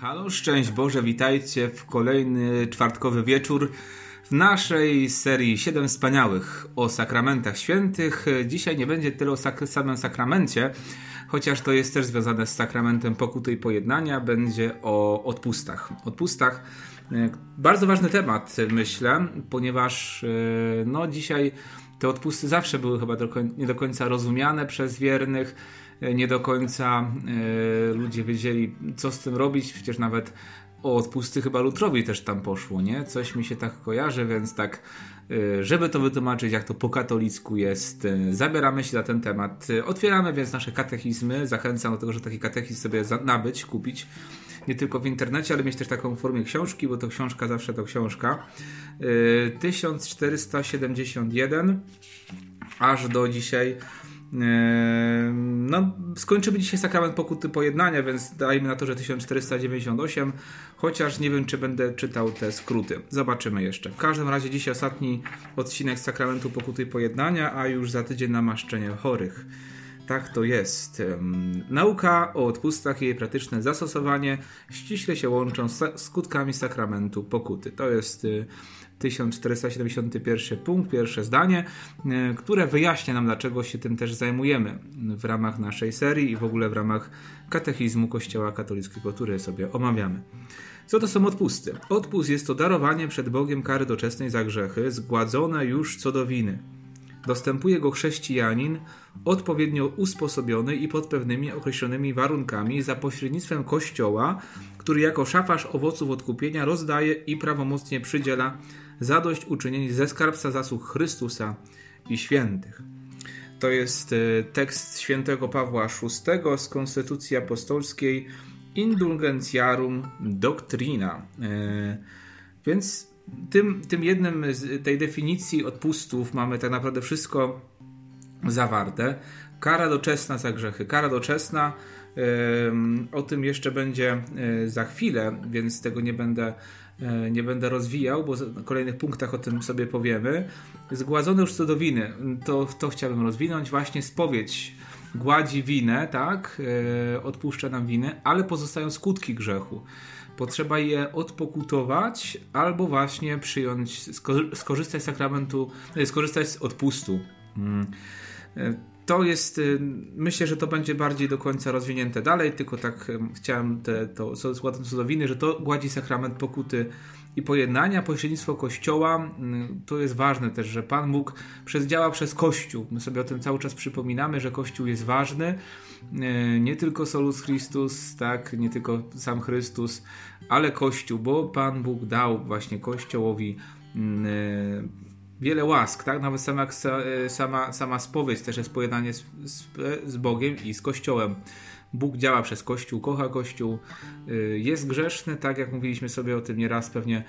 Halo, szczęść Boże, witajcie w kolejny czwartkowy wieczór w naszej serii Siedem Wspaniałych o sakramentach świętych. Dzisiaj nie będzie tyle o sak samym sakramencie, chociaż to jest też związane z sakramentem pokuty i pojednania, będzie o odpustach. Odpustach, e, bardzo ważny temat, myślę, ponieważ e, no dzisiaj te odpusty zawsze były chyba do nie do końca rozumiane przez wiernych nie do końca e, ludzie wiedzieli, co z tym robić. Przecież nawet o odpusty chyba Lutrowi też tam poszło, nie? Coś mi się tak kojarzy, więc tak, e, żeby to wytłumaczyć, jak to po katolicku jest, e, zabieramy się za ten temat. Otwieramy więc nasze katechizmy. Zachęcam do tego, że taki katechizm sobie nabyć, kupić. Nie tylko w internecie, ale mieć też taką formę książki, bo to książka zawsze to książka. 1471 aż do dzisiaj no, skończymy dzisiaj sakrament pokuty pojednania, więc dajmy na to, że 1498, chociaż nie wiem, czy będę czytał te skróty. Zobaczymy jeszcze. W każdym razie dzisiaj ostatni odcinek sakramentu pokuty pojednania, a już za tydzień namaszczenie chorych. Tak to jest. Nauka o odpustach i jej praktyczne zastosowanie ściśle się łączą z skutkami sakramentu pokuty. To jest y, 1471 punkt, pierwsze zdanie, e, które wyjaśnia nam, dlaczego się tym też zajmujemy w ramach naszej serii i w ogóle w ramach katechizmu Kościoła katolickiego, który sobie omawiamy. Co to są odpusty? Odpust jest to darowanie przed Bogiem kary doczesnej za grzechy, zgładzone już co do winy. Dostępuje go chrześcijanin odpowiednio usposobiony i pod pewnymi określonymi warunkami za pośrednictwem Kościoła, który jako szafarz owoców odkupienia rozdaje i prawomocnie przydziela zadość uczynieni ze skarbca zasług Chrystusa i świętych. To jest e, tekst świętego Pawła VI z Konstytucji Apostolskiej Indulgenciarum Doctrina. E, więc tym, tym jednym z tej definicji odpustów mamy tak naprawdę wszystko zawarte. Kara doczesna za grzechy. Kara doczesna, o tym jeszcze będzie za chwilę, więc tego nie będę nie będę rozwijał, bo w kolejnych punktach o tym sobie powiemy. Zgładzone już co do winy, to, to chciałbym rozwinąć. Właśnie spowiedź gładzi winę, tak, e, odpuszcza nam winę, ale pozostają skutki grzechu. Potrzeba je odpokutować albo właśnie przyjąć, skorzystać z sakramentu, e, skorzystać z odpustu. Mm to jest, y, myślę, że to będzie bardziej do końca rozwinięte dalej, tylko tak chciałem te, to składać co do winy, że to gładzi sakrament pokuty i pojednania, pośrednictwo Kościoła. To jest ważne też, że Pan Bóg przez, działa przez Kościół. My sobie o tym cały czas przypominamy, że Kościół jest ważny. Y, nie tylko solus Christus, tak, nie tylko sam Chrystus, ale Kościół, bo Pan Bóg dał właśnie Kościołowi y, wiele łask, tak? Nawet sama, e, sama, sama spowiedź też jest pojednanie z, z, z Bogiem i z Kościołem. Bóg działa przez Kościół, kocha Kościół, e, jest grzeszny, tak jak mówiliśmy sobie o tym nieraz pewnie,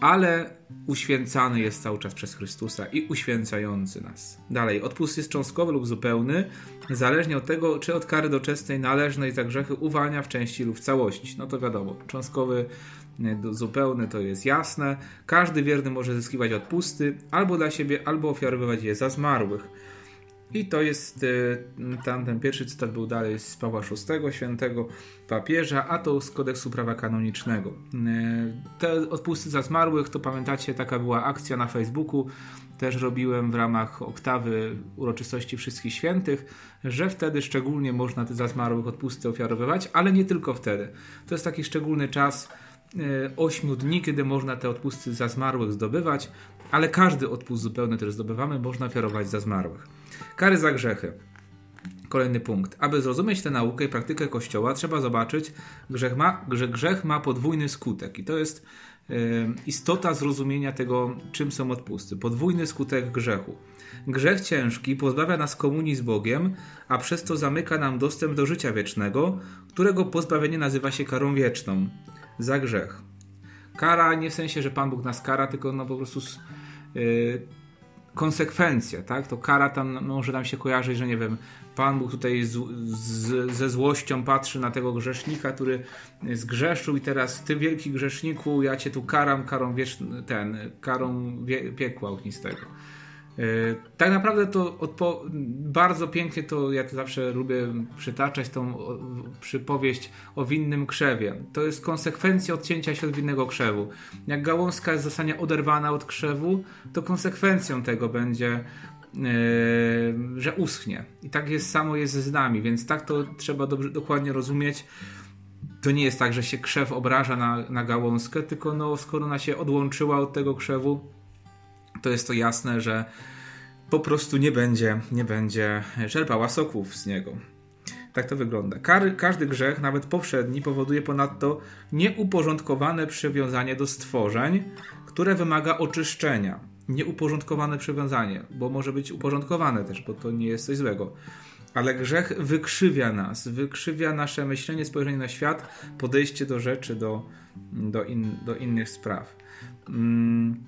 ale uświęcany jest cały czas przez Chrystusa i uświęcający nas. Dalej, odpust jest cząstkowy lub zupełny, zależnie od tego, czy od kary doczesnej należnej za grzechy uwalnia w części lub w całości. No to wiadomo, cząstkowy zupełny, to jest jasne. Każdy wierny może zyskiwać odpusty albo dla siebie, albo ofiarowywać je za zmarłych. I to jest e, tam ten pierwszy cytat był dalej z Pawła VI, świętego papieża, a to z kodeksu prawa kanonicznego. E, te odpusty za zmarłych, to pamiętacie, taka była akcja na Facebooku, też robiłem w ramach oktawy uroczystości Wszystkich Świętych, że wtedy szczególnie można te za zmarłych odpusty ofiarowywać, ale nie tylko wtedy. To jest taki szczególny czas, 8 e, dni, kiedy można te odpusty za zmarłych zdobywać, ale każdy odpust zupełny, który zdobywamy, można ofiarować za zmarłych. Kary za grzechy. Kolejny punkt. Aby zrozumieć tę naukę i praktykę Kościoła, trzeba zobaczyć, grzech ma, że grzech ma podwójny skutek. I to jest e, istota zrozumienia tego, czym są odpusty. Podwójny skutek grzechu. Grzech ciężki pozbawia nas komunii z Bogiem, a przez to zamyka nam dostęp do życia wiecznego, którego pozbawienie nazywa się karą wieczną za grzech. Kara nie w sensie, że Pan Bóg nas kara, tylko no po prostu yy, konsekwencja, tak? To kara tam może nam się kojarzyć, że nie wiem, Pan Bóg tutaj z, z, ze złością patrzy na tego grzesznika, który zgrzeszył i teraz ty wielki grzeszniku, ja cię tu karam, karą wiesz, ten, karą wie, piekła ognistego. Tak naprawdę to bardzo pięknie to, ja zawsze lubię przytaczać tą przypowieść o winnym krzewie. To jest konsekwencja odcięcia się od winnego krzewu. Jak gałązka zostanie oderwana od krzewu, to konsekwencją tego będzie Yy, że uschnie. I tak jest samo jest z nami, więc tak to trzeba dobrze, dokładnie rozumieć. To nie jest tak, że się krzew obraża na, na gałązkę, tylko no, skoro ona się odłączyła od tego krzewu, to jest to jasne, że po prostu nie będzie, nie będzie czerpała soków z niego. Tak to wygląda. każdy grzech, nawet poprzedni, powoduje ponadto nieuporządkowane przywiązanie do stworzeń, które wymaga oczyszczenia nieuporządkowane przywiązanie, bo może być uporządkowane też, bo to nie jest coś złego. Ale grzech wykrzywia nas, wykrzywia nasze myślenie, spojrzenie na świat, podejście do rzeczy, do, do, in, do innych spraw. Mm,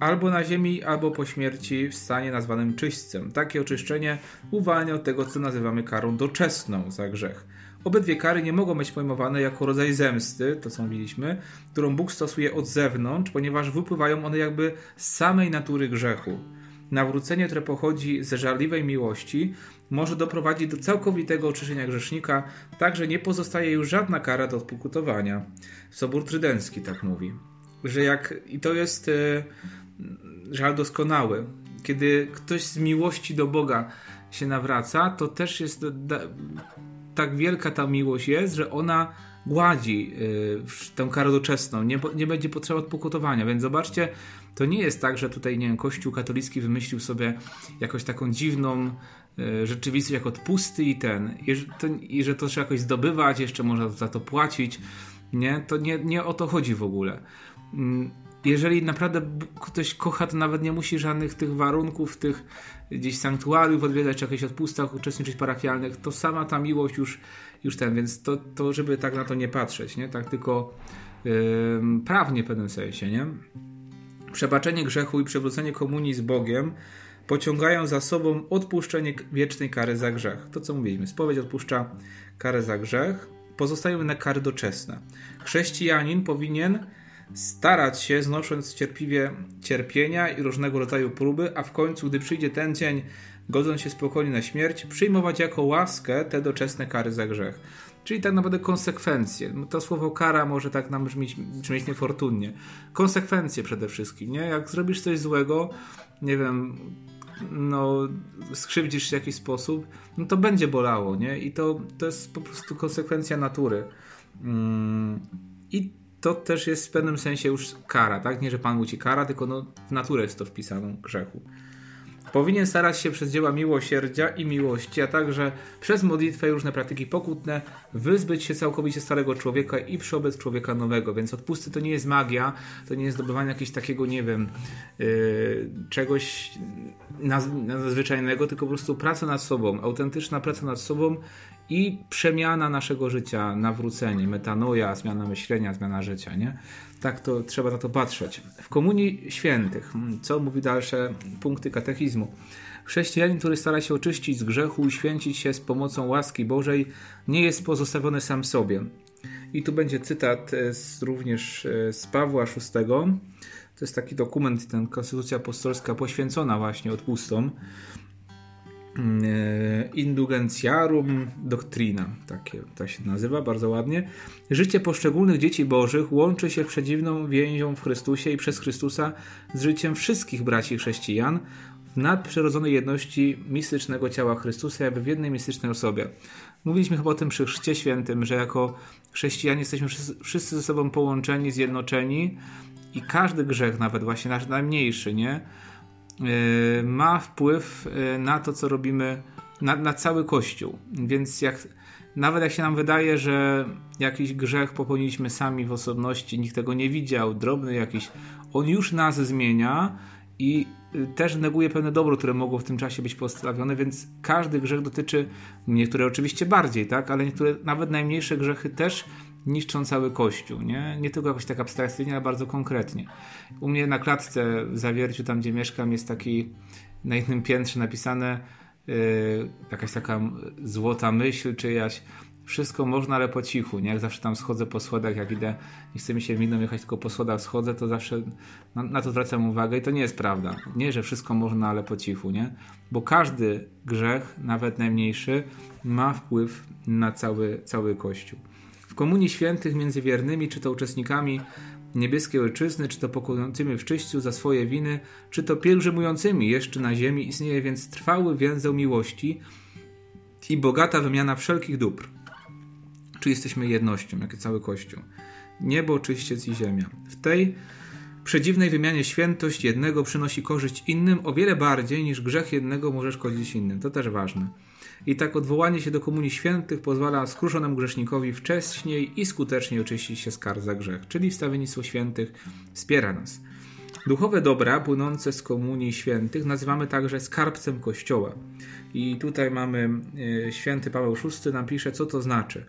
albo na ziemi, albo po śmierci w stanie nazwanym czyśćcem. Takie oczyszczenie uwalnia od tego, co nazywamy karą doczesną za grzech. Obydwie kary nie mogą być pojmowane jako rodzaj zemsty, to co mówiliśmy, którą Bóg stosuje od zewnątrz, ponieważ wypływają one jakby z samej natury grzechu. Nawrócenie, które pochodzi ze żarliwej miłości, może doprowadzić do całkowitego oczyszczenia grzesznika, tak że nie pozostaje już żadna kara do odpokutowania. Sobór Trydencki tak mówi. Że jak, i to jest e, żal doskonały, kiedy ktoś z miłości do Boga się nawraca, to też jest tak wielka ta miłość jest, że ona gładzi y, tę karę doczesną, nie, nie będzie potrzeba odpokutowania, więc zobaczcie, to nie jest tak, że tutaj, nie wiem, Kościół katolicki wymyślił sobie jakoś taką dziwną y, rzeczywistość jak odpusty i ten, i że, to, i że to trzeba jakoś zdobywać, jeszcze można za to płacić, nie, to nie, nie o to chodzi w ogóle. Mm, jeżeli naprawdę ktoś kocha, to nawet nie musi żadnych tych warunków, tych gdzieś sanktuariów odwiedzać, czy jakichś odpustach, uczestniczyć parafialnych, to sama ta miłość już, już ten, więc to, to żeby tak na to nie patrzeć, nie? Tak tylko yy, prawnie w pewnym sensie, nie? Przebaczenie grzechu i przywrócenie komunii z Bogiem pociągają za sobą odpuszczenie wiecznej kary za grzech. To co mówiliśmy, spowiedź odpuszcza karę za grzech, pozostają na kary doczesne. Chrześcijanin powinien starać się, znosząc cierpliwie cierpienia i różnego rodzaju próby, a w końcu, gdy przyjdzie ten dzień, godząc się spokojnie na śmierć, przyjmować jako łaskę te doczesne kary za grzech. Czyli tak naprawdę konsekwencje. No to słowo kara może tak nam brzmieć, brzmieć niefortunnie. Konsekwencje przede wszystkim, nie? Jak zrobisz coś złego, nie wiem, no skrzywdzisz w jakiś sposób, no to będzie bolało, nie? I to, to jest po prostu konsekwencja natury. Mm. I to też jest w pewnym sensie już kara, tak? Nie, że Pan mu ci kara, tylko no, w naturę jest to wpisane grzechu. Powinien starać się przez dzieła miłosierdzia i miłości, a także przez modlitwę i różne praktyki pokutne wyzbyć się całkowicie starego człowieka i przeobec człowieka nowego. Więc odpusty to nie jest magia, to nie jest zdobywanie jakiegoś takiego, nie wiem, yy, czegoś nadzwyczajnego, tylko po prostu praca nad sobą, autentyczna praca nad sobą i przemiana naszego życia, nawrócenie, metanoja, zmiana myślenia, zmiana życia, nie? Tak to trzeba na to patrzeć. W Komunii Świętych, hmm, co mówi dalsze punkty katechizmu? Chrześcijanin, który stara się oczyścić z grzechu i święcić się z pomocą łaski Bożej, nie jest pozostawiony sam sobie. I tu będzie cytat e, z, również e, z Pawła VI. To jest taki dokument, ten Konstytucja Apostolska poświęcona właśnie odpustom. E, Indulgenciarum Doctrina, takie to się nazywa bardzo ładnie. Życie poszczególnych dzieci bożych łączy się przedziwną więzią w Chrystusie i przez Chrystusa z życiem wszystkich braci chrześcijan w nadprzyrodzonej jedności mistycznego ciała Chrystusa, jakby w jednej mistycznej osobie. Mówiliśmy chyba o tym przy Chrzcie Świętym, że jako chrześcijanie jesteśmy wszyscy ze sobą połączeni, zjednoczeni i każdy grzech, nawet właśnie nasz najmniejszy, nie? Y, ma wpływ y, na to, co robimy, na, na cały Kościół. Więc jak, nawet jak się nam wydaje, że jakiś grzech popełniliśmy sami w osobności, nikt tego nie widział, drobny jakiś, on już nas zmienia i y, też neguje pewne dobro, które mogło w tym czasie być postawione, więc każdy grzech dotyczy, niektóre oczywiście bardziej, tak, ale niektóre, nawet najmniejsze grzechy też niszczą cały kościół, nie? Nie tylko jakoś tak abstrakcyjnie, ale bardzo konkretnie. U mnie na klatce w Zawierciu, tam gdzie mieszkam, jest taki na jednym piętrze napisane yy, jakaś taka złota myśl czyjaś wszystko można, ale po cichu, nie? Jak zawsze tam schodzę po schodach, jak idę, nie chcę mi się winną jechać, tylko po schodach schodzę, to zawsze na, na, to zwracam uwagę i to nie jest prawda. Nie, że wszystko można, ale po cichu, nie? Bo każdy grzech, nawet najmniejszy, ma wpływ na cały, cały Kościół. Komunii Świętych między wiernymi, czy to uczestnikami niebieskiej ojczyzny, czy to pokonującymi w czyściu za swoje winy, czy to pielgrzymującymi jeszcze na ziemi, istnieje więc trwały więzeł miłości i bogata wymiana wszelkich dóbr. Czy jesteśmy jednością, jak i cały Kościół. Niebo, czyściec i ziemia. W tej przedziwnej wymianie świętość jednego przynosi korzyść innym o wiele bardziej niż grzech jednego może szkodzić innym. To też ważne. I tak odwołanie się do komunii świętych pozwala skruszonemu grzesznikowi wcześniej i skuteczniej oczyścić się z kar za grzech, czyli wstawiennictwo świętych wspiera nas. Duchowe dobra płynące z komunii świętych nazywamy także skarbcem Kościoła. I tutaj mamy e, święty Paweł VI nam pisze, co to znaczy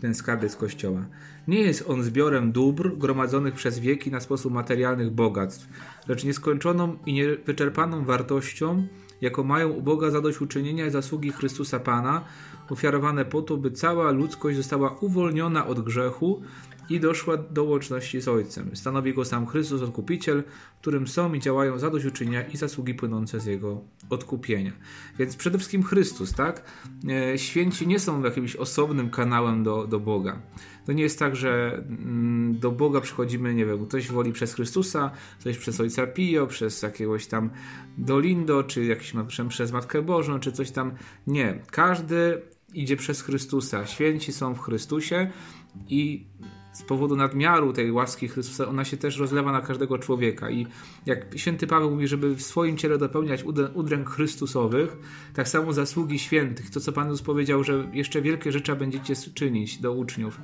ten skarbiec Kościoła. Nie jest on zbiorem dóbr gromadzonych przez wieki na sposób materialnych bogactw, lecz nieskończoną i niewyczerpaną wartością, jako mają u Boga zadośćuczynienia i zasługi Chrystusa Pana, ofiarowane po to, by cała ludzkość została uwolniona od grzechu i doszła do łączności z Ojcem. Stanowi go sam Chrystus, Odkupiciel, którym są i działają zadośćuczynienia i zasługi płynące z Jego odkupienia. Więc przede wszystkim Chrystus, tak? E, święci nie są jakimś osobnym kanałem do, do Boga. To nie jest tak, że mm, do Boga przychodzimy, nie wiem, ktoś woli przez Chrystusa, ktoś przez Ojca Pio, przez jakiegoś tam Dolindo, czy jakiś przez Matkę Bożą, czy coś tam. Nie. Każdy idzie przez Chrystusa. Święci są w Chrystusie i z powodu nadmiaru tej łaski Chrystusa, ona się też rozlewa na każdego człowieka. I jak święty Paweł mówi, żeby w swoim ciele dopełniać udręk Chrystusowych, tak samo zasługi świętych. To, co Pan Jezus powiedział, że jeszcze wielkie rzeczy będziecie czynić do uczniów,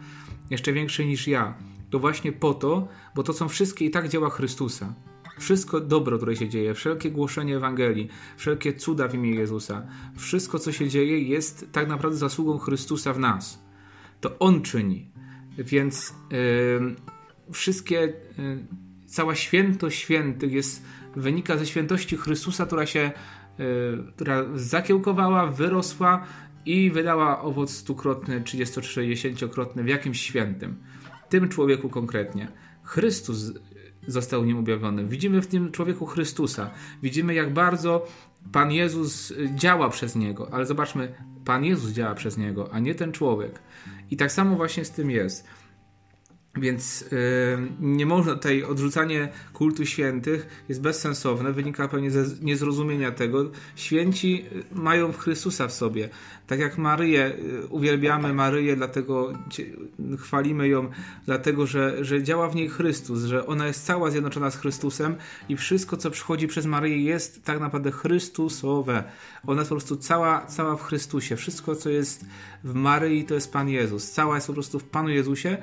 jeszcze większe niż ja. To właśnie po to, bo to są wszystkie i tak dzieła Chrystusa. Wszystko dobro, które się dzieje, wszelkie głoszenie Ewangelii, wszelkie cuda w imię Jezusa, wszystko, co się dzieje, jest tak naprawdę zasługą Chrystusa w nas. To On czyni. Więc yy, wszystkie, yy, cała świętość świętych jest, wynika ze świętości Chrystusa, która się, yy, która zakiełkowała, wyrosła i wydała owoc stukrotny, 30-60-krotny w jakimś świętym. Tym człowieku konkretnie. Chrystus został nim objawiony. Widzimy w tym człowieku Chrystusa. Widzimy, jak bardzo Pan Jezus działa przez niego. Ale zobaczmy, Pan Jezus działa przez niego, a nie ten człowiek. I tak samo właśnie z tym jest. Więc yy, nie można tutaj odrzucanie kultu świętych jest bezsensowne, wynika pewnie ze niezrozumienia tego. Święci mają Chrystusa w sobie. Tak jak Maryję, y, uwielbiamy Maryję, dlatego chwalimy ją, dlatego że, że działa w niej Chrystus, że ona jest cała zjednoczona z Chrystusem i wszystko, co przychodzi przez Maryję, jest tak naprawdę Chrystusowe. Ona jest po prostu cała, cała w Chrystusie. Wszystko, co jest w Maryi, to jest Pan Jezus. Cała jest po prostu w Panu Jezusie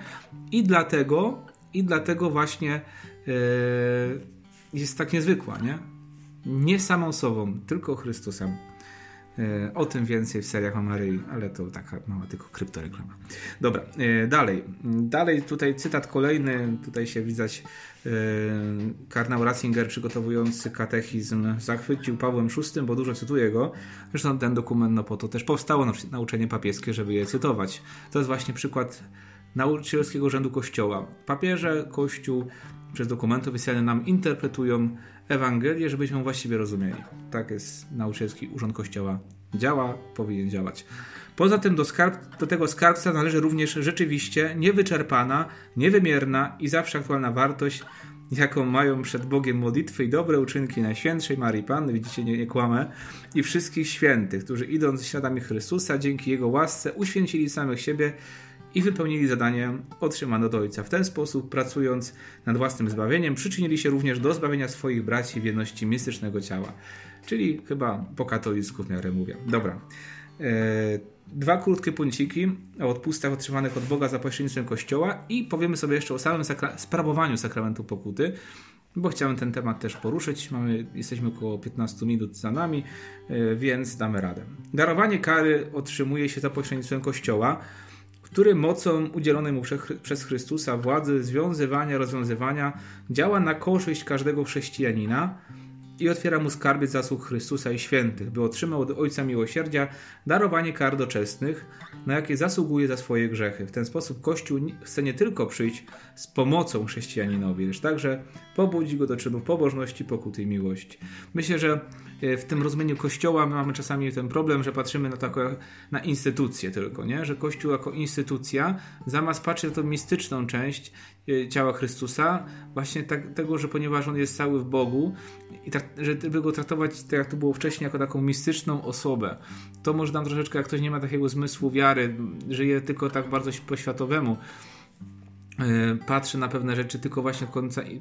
i dlatego, i dlatego właśnie yy, jest tak niezwykła, nie? Nie samą sobą, tylko Chrystusem. E, o tym więcej w seriach o Maryi, ale to taka mała tylko kryptoreklama. Dobra, e, dalej. Dalej tutaj cytat kolejny. Tutaj się widać e, kardynał Ratzinger przygotowujący katechizm zachwycił Pawłem VI, bo dużo cytuje go. Zresztą ten dokument no po to też powstało nauczenie papieskie, żeby je cytować. To jest właśnie przykład nauczycielskiego urzędu Kościoła. Papieże, Kościół przez dokumenty oficjalne nam interpretują Ewangelię, żebyśmy ją właściwie rozumieli. Tak jest nauczycielski urząd Kościoła. Działa, powinien działać. Poza tym do, skarb, do tego skarbca należy również rzeczywiście niewyczerpana, niewymierna i zawsze aktualna wartość, jaką mają przed Bogiem modlitwy i dobre uczynki Najświętszej Marii Panny, widzicie, nie, nie kłamę, i wszystkich świętych, którzy idąc śladami Chrystusa, dzięki Jego łasce uświęcili samych siebie i wypełnili zadanie otrzymane od Ojca. W ten sposób, pracując nad własnym zbawieniem, przyczynili się również do zbawienia swoich braci w jedności mistycznego ciała. Czyli chyba po katolicku w miarę mówię. Dobra. E, dwa krótkie punciki o odpustach otrzymanych od Boga za pośrednictwem Kościoła i powiemy sobie jeszcze o samym sakra sprawowaniu sakramentu pokuty, bo chciałem ten temat też poruszyć. Mamy, jesteśmy około 15 minut za nami, e, więc damy radę. Darowanie kary otrzymuje się za pośrednictwem Kościoła, który mocą udzielonej mu przez Chrystusa władzy związywania, rozwiązywania działa na korzyść każdego chrześcijanina i otwiera mu skarbiec zasług Chrystusa i świętych, by otrzymał od Ojca Miłosierdzia darowanie kar doczesnych, na jakie zasługuje za swoje grzechy. W ten sposób Kościół chce nie tylko przyjść z pomocą chrześcijaninowi, lecz także pobudzi go do czynu pobożności, pokuty i miłości. Myślę, że e, w tym rozumieniu Kościoła mamy czasami ten problem, że patrzymy na, taką, na instytucję tylko, nie? że Kościół jako instytucja zamiast patrzeć na tą mistyczną część ciała Chrystusa, właśnie tak, tego, że ponieważ On jest cały w Bogu i tak, żeby Go traktować, tak jak to było wcześniej, jako taką mistyczną osobę, to może nam troszeczkę, jak ktoś nie ma takiego zmysłu wiary, żyje tylko tak bardzo po światowemu, e, patrzy na pewne rzeczy tylko właśnie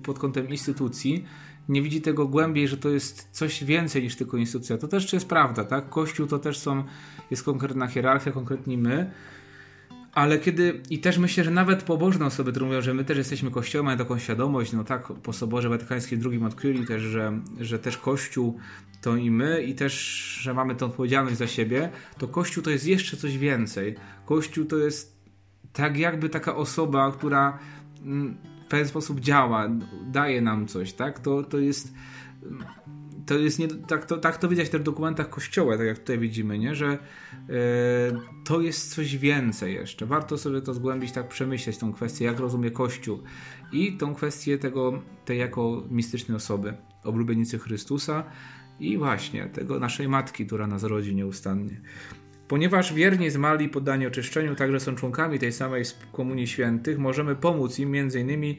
pod kątem instytucji, nie widzi tego głębiej, że to jest coś więcej niż tylko instytucja. To też jest prawda, tak? Kościół to też są, jest konkretna hierarchia, konkretni my, ale kiedy, i też myślę, że nawet pobożne osoby, które mówią, że my też jesteśmy kościołem, mają taką świadomość, no tak, po Soborze Watykańskim II odkryli też, że, że też Kościół to i my, i też, że mamy tę odpowiedzialność za siebie, to Kościół to jest jeszcze coś więcej. Kościół to jest tak jakby taka osoba, która mm, w pewien sposób działa, daje nam coś, tak? To, to jest to jest nie, tak, to, tak to widać też w dokumentach kościoła, tak jak tutaj widzimy, nie? że e, to jest coś więcej jeszcze. Warto sobie to zgłębić, tak przemyśleć tą kwestię, jak rozumie Kościół i tą kwestię tego, tej jako mistycznej osoby, oblubienicy Chrystusa i właśnie tego naszej matki, która nas rodzi nieustannie. Ponieważ wierni zmarli poddani oczyszczeniu także są członkami tej samej komunii świętych, możemy pomóc im m.in.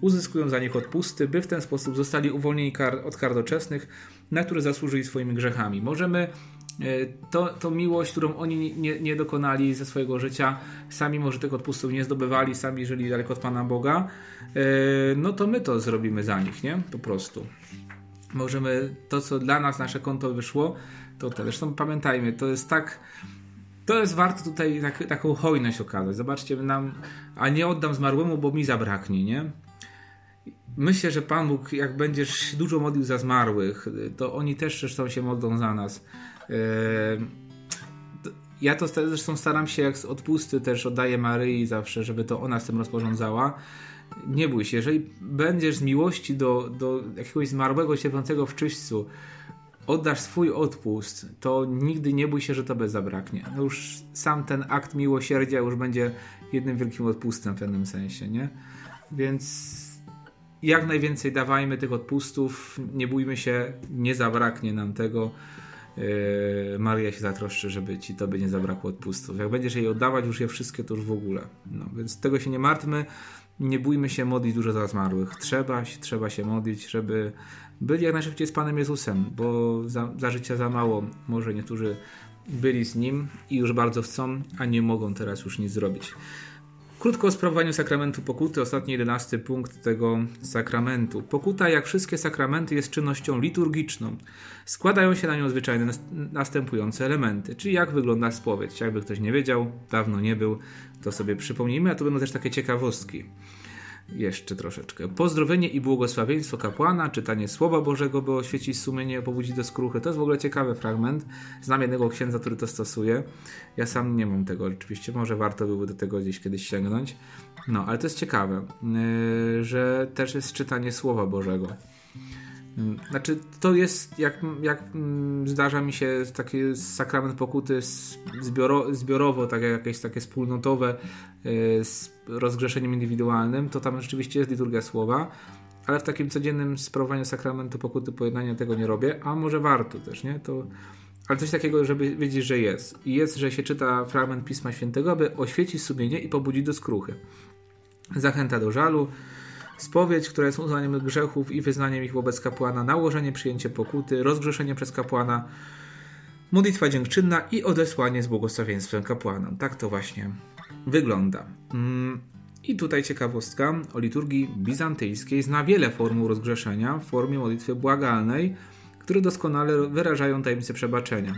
uzyskując za nich odpusty, by w ten sposób zostali uwolnieni kar, od kar doczesnych, na które zasłużyli swoimi grzechami. Możemy e, to, to miłość, którą oni nie, nie dokonali ze swojego życia, sami może tych odpustów nie zdobywali, sami żyli daleko od Pana Boga, e, no to my to zrobimy za nich, nie? Po prostu. Możemy to, co dla nas nasze konto wyszło, to też. Zresztą pamiętajmy, to jest tak. To jest warto tutaj tak, taką hojność okazać. Zobaczcie, nam, a nie oddam zmarłemu, bo mi zabraknie, nie? Myślę, że Pan Bóg, jak będziesz dużo modlił za zmarłych, to oni też zresztą się modlą za nas. E, ja to zresztą staram się, jak z odpusty też oddaję Maryi zawsze, żeby to ona z tym rozporządzała. Nie bój się, jeżeli będziesz z miłości do, do jakiegoś zmarłego, cierpiącego w czyśćcu, oddasz swój odpust, to nigdy nie bój się, że tobie zabraknie. No już sam ten akt miłosierdzia już będzie jednym wielkim odpustem w pewnym sensie, nie? Więc jak najwięcej dawajmy tych odpustów, nie bójmy się, nie zabraknie nam tego. Yy, Maria się zatroszczy, żeby ci tobie nie zabrakło odpustów. Jak będziesz jej oddawać już je wszystkie, to już w ogóle. No, więc tego się nie martwmy. Nie bójmy się modlić dużo za zmarłych. Trzeba, trzeba się modlić, żeby byli jak najszybciej z Panem Jezusem, bo za, za życia za mało. Może niektórzy byli z Nim i już bardzo chcą, a nie mogą teraz już nic zrobić. Krótko o sprawowaniu sakramentu pokuty, ostatni jedenasty punkt tego sakramentu. Pokuta, jak wszystkie sakramenty, jest czynnością liturgiczną. Składają się na nią zwyczajne następujące elementy, czyli jak wygląda spowiedź. Jakby ktoś nie wiedział, dawno nie był, to sobie przypomnijmy, a to będą też takie ciekawostki jeszcze troszeczkę. Pozdrowienie i błogosławieństwo kapłana, czytanie Słowa Bożego, by oświecić sumienie, pobudzić do skruchy. To jest w ogóle ciekawy fragment. Znam jednego księdza, który to stosuje. Ja sam nie mam tego oczywiście, może warto byłoby do tego gdzieś kiedyś sięgnąć. No, ale to jest ciekawe, yy, że też jest czytanie Słowa Bożego. Mm, znaczy, to jest, jak, jak mm, zdarza mi się taki sakrament pokuty zbioro, zbiorowo, tak jak jakieś takie wspólnotowe y, z rozgrzeszeniem indywidualnym, to tam rzeczywiście jest liturgia słowa, ale w takim codziennym sprawowaniu sakramentu pokuty pojednania tego nie robię, a może warto też, nie? To, ale coś takiego, żeby wiedzieć, że jest. I jest, że się czyta fragment Pisma Świętego, aby oświecić sumienie i pobudzić do skruchy. Zachęta do żalu, Spowiedź, która jest uznaniem grzechów i wyznaniem ich wobec kapłana, nałożenie, przyjęcie pokuty, rozgrzeszenie przez kapłana, modlitwa dziękczynna i odesłanie z błogosławieństwem kapłanom. Tak to właśnie wygląda. Mm, I tutaj ciekawostka o liturgii bizantyjskiej zna wiele formuł rozgrzeszenia w formie modlitwy błagalnej, które doskonale wyrażają tajemnicę przebaczenia.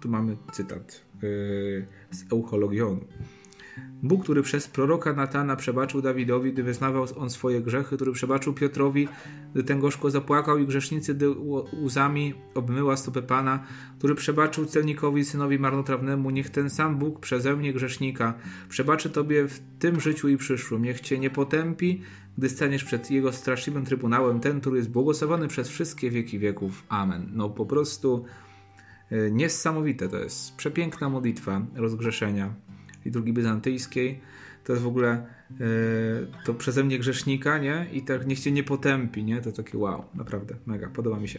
Tu mamy cytat yy, z Euchologionu. Bóg, który przez proroka Natana przebaczył Dawidowi, gdy wyznawał on swoje grzechy, który przebaczył Piotrowi, gdy ten gorzko zapłakał i grzesznicy, gdy łzami obmyła stopę Pana, który przebaczył celnikowi, synowi marnotrawnemu, niech ten sam Bóg przeze mnie grzesznika przebaczy Tobie w tym życiu i przyszłym. Niech Cię nie potępi, gdy staniesz przed Jego straszliwym trybunałem, ten, który jest błogosławiony przez wszystkie wieki wieków. Amen. No po prostu e, niesamowite to jest. Przepiękna modlitwa rozgrzeszenia liturgii bizantyjskiej. To jest w ogóle e, to przeze mnie grzesznika, nie? I tak niech cię nie potępi, nie? To takie wow, naprawdę, mega, podoba mi się.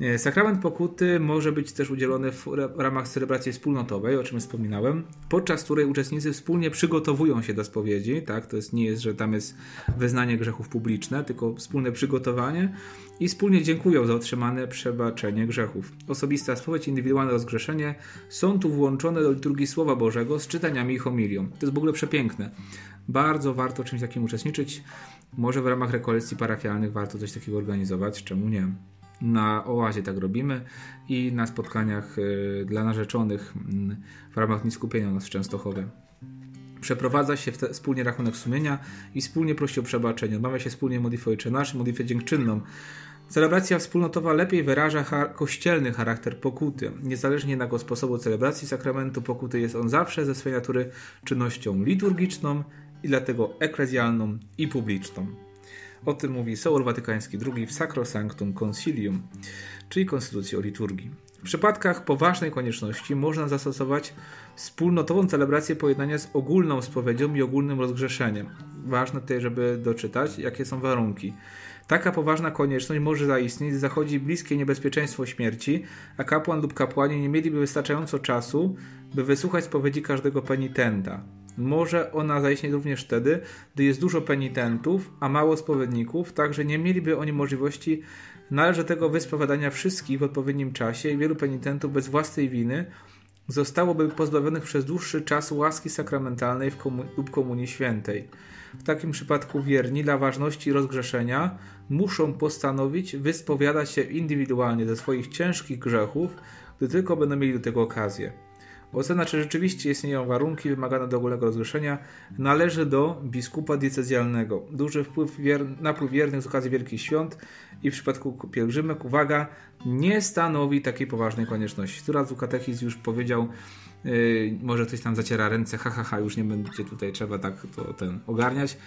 E, sakrament pokuty może być też udzielony w ramach celebracji wspólnotowej, o czym wspominałem, podczas której uczestnicy wspólnie przygotowują się do spowiedzi. Tak? To jest, nie jest, że tam jest wyznanie grzechów publiczne, tylko wspólne przygotowanie i wspólnie dziękują za otrzymane przebaczenie grzechów. Osobista spowiedź, indywidualne rozgrzeszenie są tu włączone do liturgii Słowa Bożego z czytaniami i homilią. To jest w ogóle przepiękne. Bardzo warto czymś takim uczestniczyć. Może w ramach rekolekcji parafialnych warto coś takiego organizować, czemu nie? Na oazie tak robimy i na spotkaniach y, dla narzeczonych mm, w ramach Nieskupienia nas w Częstochowie. Przeprowadza się wspólnie rachunek sumienia i wspólnie prosi o przebaczenie. Odmawia się wspólnie modlitwę Ojcze Nasz, modlitwę dziękczynną. Celebracja wspólnotowa lepiej wyraża char kościelny charakter pokuty. Niezależnie jednak od sposobu celebracji sakramentu pokuty jest on zawsze ze swej natury czynnością liturgiczną i dlatego eklezjalną i publiczną. O tym mówi Soul Watykański II w Sacrosanctum Concilium, czyli Konstytucji o liturgii. W przypadkach poważnej konieczności można zastosować wspólnotową celebrację pojednania z ogólną spowiedzią i ogólnym rozgrzeszeniem. Ważne tutaj, żeby doczytać, jakie są warunki. Taka poważna konieczność może zaistnieć, zachodzi bliskie niebezpieczeństwo śmierci, a kapłan lub kapłani nie mieliby wystarczająco czasu, by wysłuchać spowiedzi każdego penitenta. Może ona zaistnieć również wtedy, gdy jest dużo penitentów, a mało spowiedników, tak że nie mieliby oni możliwości należytego wyspowiadania wszystkich w odpowiednim czasie i wielu penitentów bez własnej winy zostałoby pozbawionych przez dłuższy czas łaski sakramentalnej komu lub komunii świętej. W takim przypadku wierni dla ważności rozgrzeszenia muszą postanowić wyspowiadać się indywidualnie ze swoich ciężkich grzechów, gdy tylko będą mieli do tego okazję. Ocena, czy rzeczywiście istnieją warunki wymagane do ogólnego rozgrzeszenia, należy do biskupa diecezjalnego. Duży wpływ wier... napływ wiernych z okazji Wielkich Świąt i w przypadku pielgrzymek, uwaga, nie stanowi takiej poważnej konieczności. Tu razu katechizm już powiedział, yy, może ktoś tam zaciera ręce, ha, ha, ha, już nie będzie tutaj trzeba tak to ten ogarniać.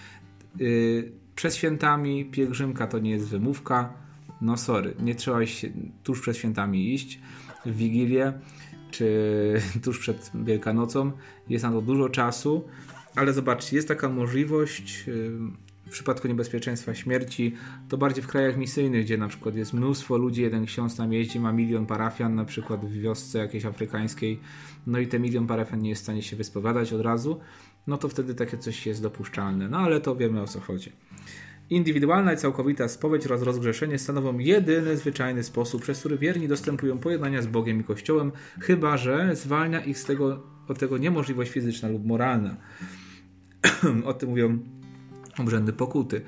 Yy, przed świętami pielgrzymka to nie jest wymówka. No sorry, nie trzeba się tuż przed świętami iść w Wigilię czy tuż przed Wielkanocą. Jest na to dużo czasu, ale zobaczcie, jest taka możliwość w przypadku niebezpieczeństwa śmierci, to bardziej w krajach misyjnych, gdzie na przykład jest mnóstwo ludzi, jeden ksiądz tam jeździ, ma milion parafian, na przykład w wiosce jakiejś afrykańskiej, no i te milion parafian nie jest w stanie się wyspowiadać od razu, no to wtedy takie coś jest dopuszczalne. No ale to wiemy o co chodzi. Indywidualna i całkowita spowiedź oraz rozgrzeszenie stanowią jedyny zwyczajny sposób, przez który wierni dostępują pojednania z Bogiem i Kościołem, chyba że zwalnia ich z tego, od tego niemożliwość fizyczna lub moralna. o tym mówią obrzędy pokuty.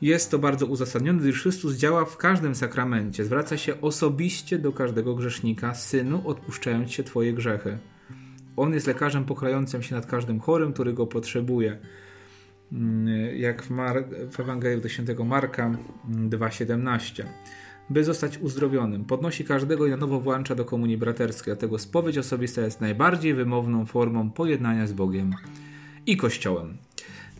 Jest to bardzo uzasadnione, gdyż Chrystus działa w każdym sakramencie. Zwraca się osobiście do każdego grzesznika, synu, odpuszczając się Twoje grzechy. On jest lekarzem pochrającym się nad każdym chorym, który go potrzebuje. Mm, jak w, Mar w Ewangelii do świętego Marka 2,17. Mm, By zostać uzdrowionym, podnosi każdego i na nowo włącza do komunii braterskiej, dlatego spowiedź osobista jest najbardziej wymowną formą pojednania z Bogiem i Kościołem.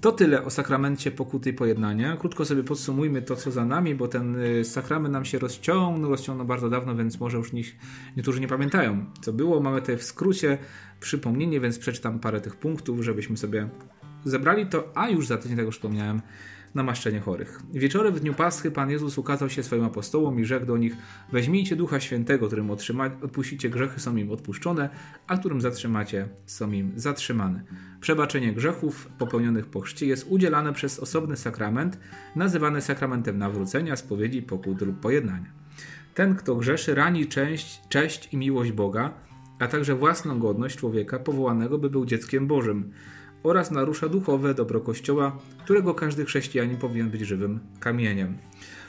To tyle o sakramencie pokuty i pojednania. Krótko sobie podsumujmy to, co za nami, bo ten y, sakrament nam się rozciągnął, rozciągnął bardzo dawno, więc może już nich niektórzy nie pamiętają, co było. Mamy tutaj w skrócie przypomnienie, więc przeczytam parę tych punktów, żebyśmy sobie zebrali to, a już za tydzień, tak już wspomniałem, namaszczenie chorych. Wieczorem w dniu Paschy Pan Jezus ukazał się swoim apostołom i rzekł do nich: Weźmijcie Ducha Świętego, którym otrzyma, odpuścicie grzechy, są im odpuszczone, a którym zatrzymacie, są im zatrzymane. Przebaczenie grzechów popełnionych po chrzcie jest udzielane przez osobny sakrament, nazywany sakramentem nawrócenia, spowiedzi, pokut lub pojednania. Ten, kto grzeszy, rani cześć, cześć i miłość Boga, a także własną godność człowieka powołanego, by był dzieckiem Bożym oraz narusza duchowe dobro Kościoła, którego każdy chrześcijanin powinien być żywym kamieniem.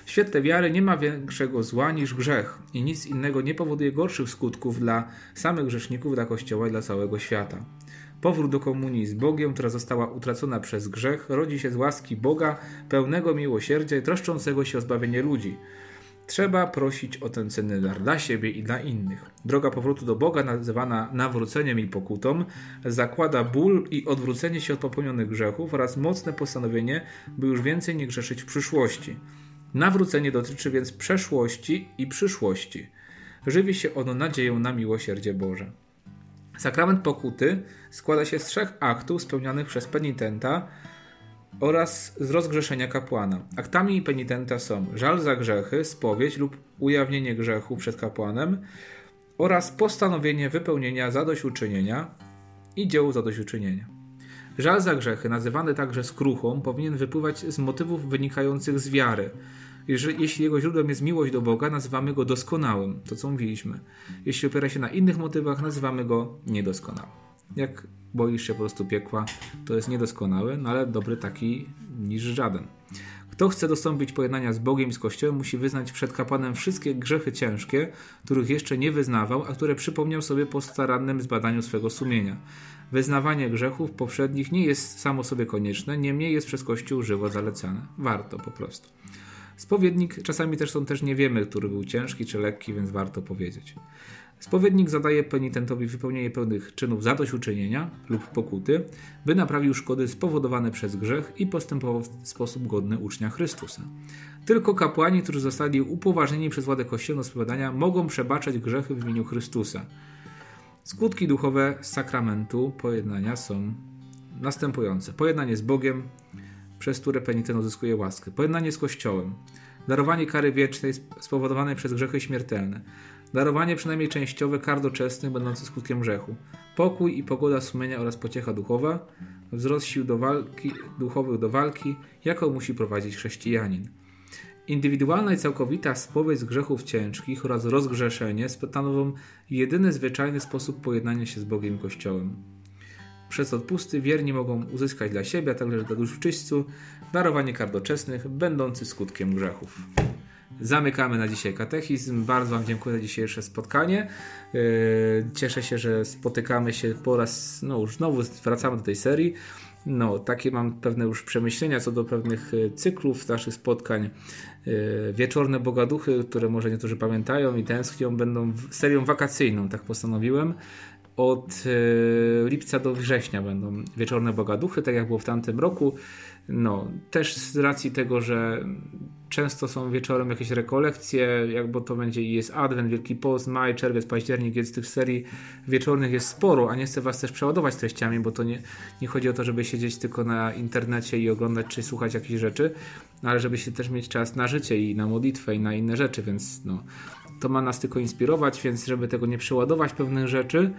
W świetle wiary nie ma większego zła niż grzech i nic innego nie powoduje gorszych skutków dla samych grzeszników, dla Kościoła i dla całego świata. Powrót do komunii z Bogiem, która została utracona przez grzech, rodzi się z łaski Boga, pełnego miłosierdzia i troszczącego się o zbawienie ludzi. Trzeba prosić o ten cenny dar dla siebie i dla innych. Droga powrotu do Boga, nazywana nawróceniem i pokutą, zakłada ból i odwrócenie się od popełnionych grzechów oraz mocne postanowienie, by już więcej nie grzeszyć w przyszłości. Nawrócenie dotyczy więc przeszłości i przyszłości. Żywi się ono nadzieją na miłosierdzie Boże. Sakrament pokuty składa się z trzech aktów spełnianych przez penitenta oraz z rozgrzeszenia kapłana. Aktami penitenta są żal za grzechy, spowiedź lub ujawnienie grzechu przed kapłanem oraz postanowienie wypełnienia zadośćuczynienia i dziełu zadośćuczynienia. Żal za grzechy, nazywany także skruchą, powinien wypływać z motywów wynikających z wiary. Jeżeli, jeśli jego źródłem jest miłość do Boga, nazywamy go doskonałym, to co mówiliśmy. Jeśli opiera się na innych motywach, nazywamy go niedoskonałym. Jak boisz się po prostu piekła, to jest niedoskonały, no ale dobry taki niż żaden. Kto chce dostąpić pojednania z Bogiem i z Kościołem, musi wyznać przed kapłanem wszystkie grzechy ciężkie, których jeszcze nie wyznawał, a które przypomniał sobie po starannym zbadaniu swego sumienia. Wyznawanie grzechów poprzednich nie jest samo sobie konieczne, niemniej jest przez Kościół żywo zalecane. Warto po prostu. Spowiednik czasami też są też nie wiemy, który był ciężki czy lekki, więc warto powiedzieć. Spowiednik zadaje penitentowi wypełnienie pełnych czynów zadośćuczynienia lub pokuty, by naprawił szkody spowodowane przez grzech i postępował w sposób godny ucznia Chrystusa. Tylko kapłani, którzy zostali upoważnieni przez władzę kościelną spowiadania, mogą przebaczać grzechy w imieniu Chrystusa. Skutki duchowe sakramentu pojednania są następujące: pojednanie z Bogiem, przez które penitent uzyskuje łaskę, pojednanie z Kościołem, darowanie kary wiecznej spowodowanej przez grzechy śmiertelne, darowanie przynajmniej częściowe kar doczesnych będących skutkiem grzechu, pokój i pogoda sumienia oraz pociecha duchowa, wzrost sił do walki, duchowych do walki, jaką musi prowadzić chrześcijanin. Indywidualna i całkowita spowiedź z grzechów ciężkich oraz rozgrzeszenie stanowią jedyny zwyczajny sposób pojednania się z Bogiem Kościołem. Przez odpusty wierni mogą uzyskać dla siebie, a także dla dusz w czyśćcu darowanie kar doczesnych, skutkiem grzechów. Zamykamy na dzisiaj katechizm. Bardzo Wam dziękuję za dzisiejsze spotkanie. Yy, cieszę się, że spotykamy się po raz, no już znowu wracamy do tej serii. No, takie mam pewne już przemyślenia co do pewnych yy, cyklów naszych spotkań. Yy, wieczorne Bogaduchy, które może niektórzy pamiętają i tęsknią, będą serią wakacyjną, tak postanowiłem od lipca do września będą wieczorne bogaduchy, tak jak było w tamtym roku. No, też z racji tego, że często są wieczorem jakieś rekolekcje, jakby to będzie i jest Adwent, Wielki Post, Maj, Czerwiec, Październik, jest tych serii wieczornych jest sporo, a nie chcę Was też przeładować treściami, bo to nie, nie chodzi o to, żeby siedzieć tylko na internecie i oglądać czy słuchać jakichś rzeczy, ale żeby się też mieć czas na życie i na modlitwę i na inne rzeczy, więc no, to ma nas tylko inspirować, więc żeby tego nie przeładować pewnych rzeczy,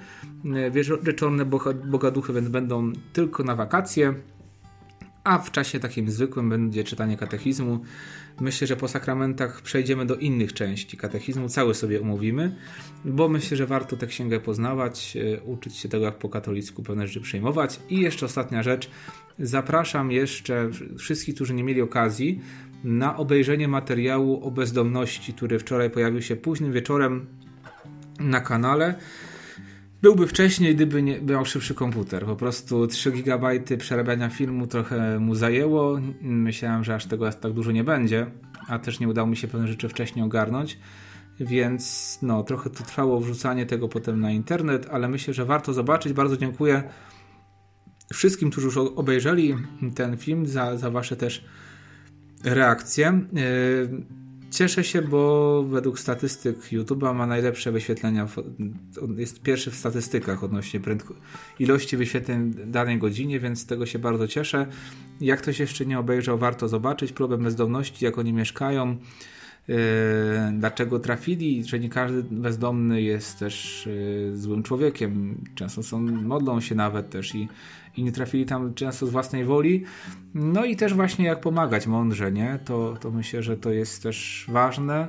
e, wieczorne bogaduchy będą tylko na wakacje, a w czasie takim zwykłym będzie czytanie katechizmu. Myślę, że po sakramentach przejdziemy do innych części katechizmu, cały sobie omówimy, bo myślę, że warto tę księgę poznawać, e, uczyć się tego, jak po katolicku pewne rzeczy przejmować. I jeszcze ostatnia rzecz, zapraszam jeszcze wszystkich, którzy nie mieli okazji, na obejrzenie materiału o bezdomności, który wczoraj pojawił się późnym wieczorem na kanale. Byłby wcześniej, gdyby nie, miał szybszy komputer. Po prostu 3 GB przerabiania filmu trochę mu zajęło. Myślałem, że aż tego tak dużo nie będzie, a też nie udało mi się pewne rzeczy wcześniej ogarnąć. Więc no, trochę to trwało wrzucanie tego potem na internet, ale myślę, że warto zobaczyć. Bardzo dziękuję wszystkim, którzy już obejrzeli ten film, za, za Wasze też reakcje. Cieszę się, bo według statystyk YouTube'a ma najlepsze wyświetlenia. Jest pierwszy w statystykach odnośnie prędko- ilości wyświetleń danej godzinie, więc z tego się bardzo cieszę. Jak ktoś jeszcze nie obejrzał, warto zobaczyć problem bezdomności, jak oni mieszkają, dlaczego trafili, że nie każdy bezdomny jest też yy, złym człowiekiem. Często są, modlą się nawet też i i nie trafili tam często z własnej woli. No i też właśnie jak pomagać mądrze, nie? To, to myślę, że to jest też ważne,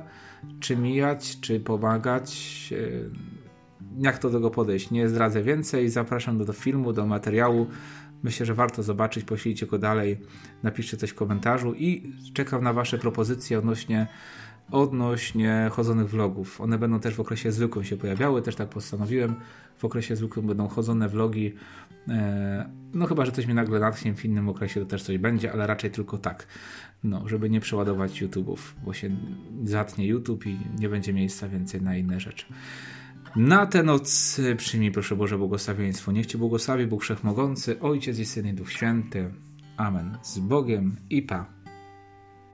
czy mijać, czy pomagać. E, jak to do tego podejść? Nie zdradzę więcej. Zapraszam do, do filmu, do materiału. Myślę, że warto zobaczyć, poślijcie go dalej, napiszcie coś w komentarzu i czekam na Wasze propozycje odnośnie odnośnie chodzonych vlogów. One będą też w okresie zwykłym się pojawiały, też tak postanowiłem. W okresie zwykłym będą chodzone vlogi. E, no chyba, że coś mnie nagle natchnie w innym okresie, to też coś będzie, ale raczej tylko tak. No, żeby nie przeładować YouTube'ów, bo się zatnie YouTube i nie będzie miejsca więcej na inne rzeczy. Na tę noc przyjmij proszę Boże błogosławieństwo. Niech Ci błogosławi Bóg Wszechmogący, Ojciec i Syn i Duch Święty. Amen. Z Bogiem i Pa.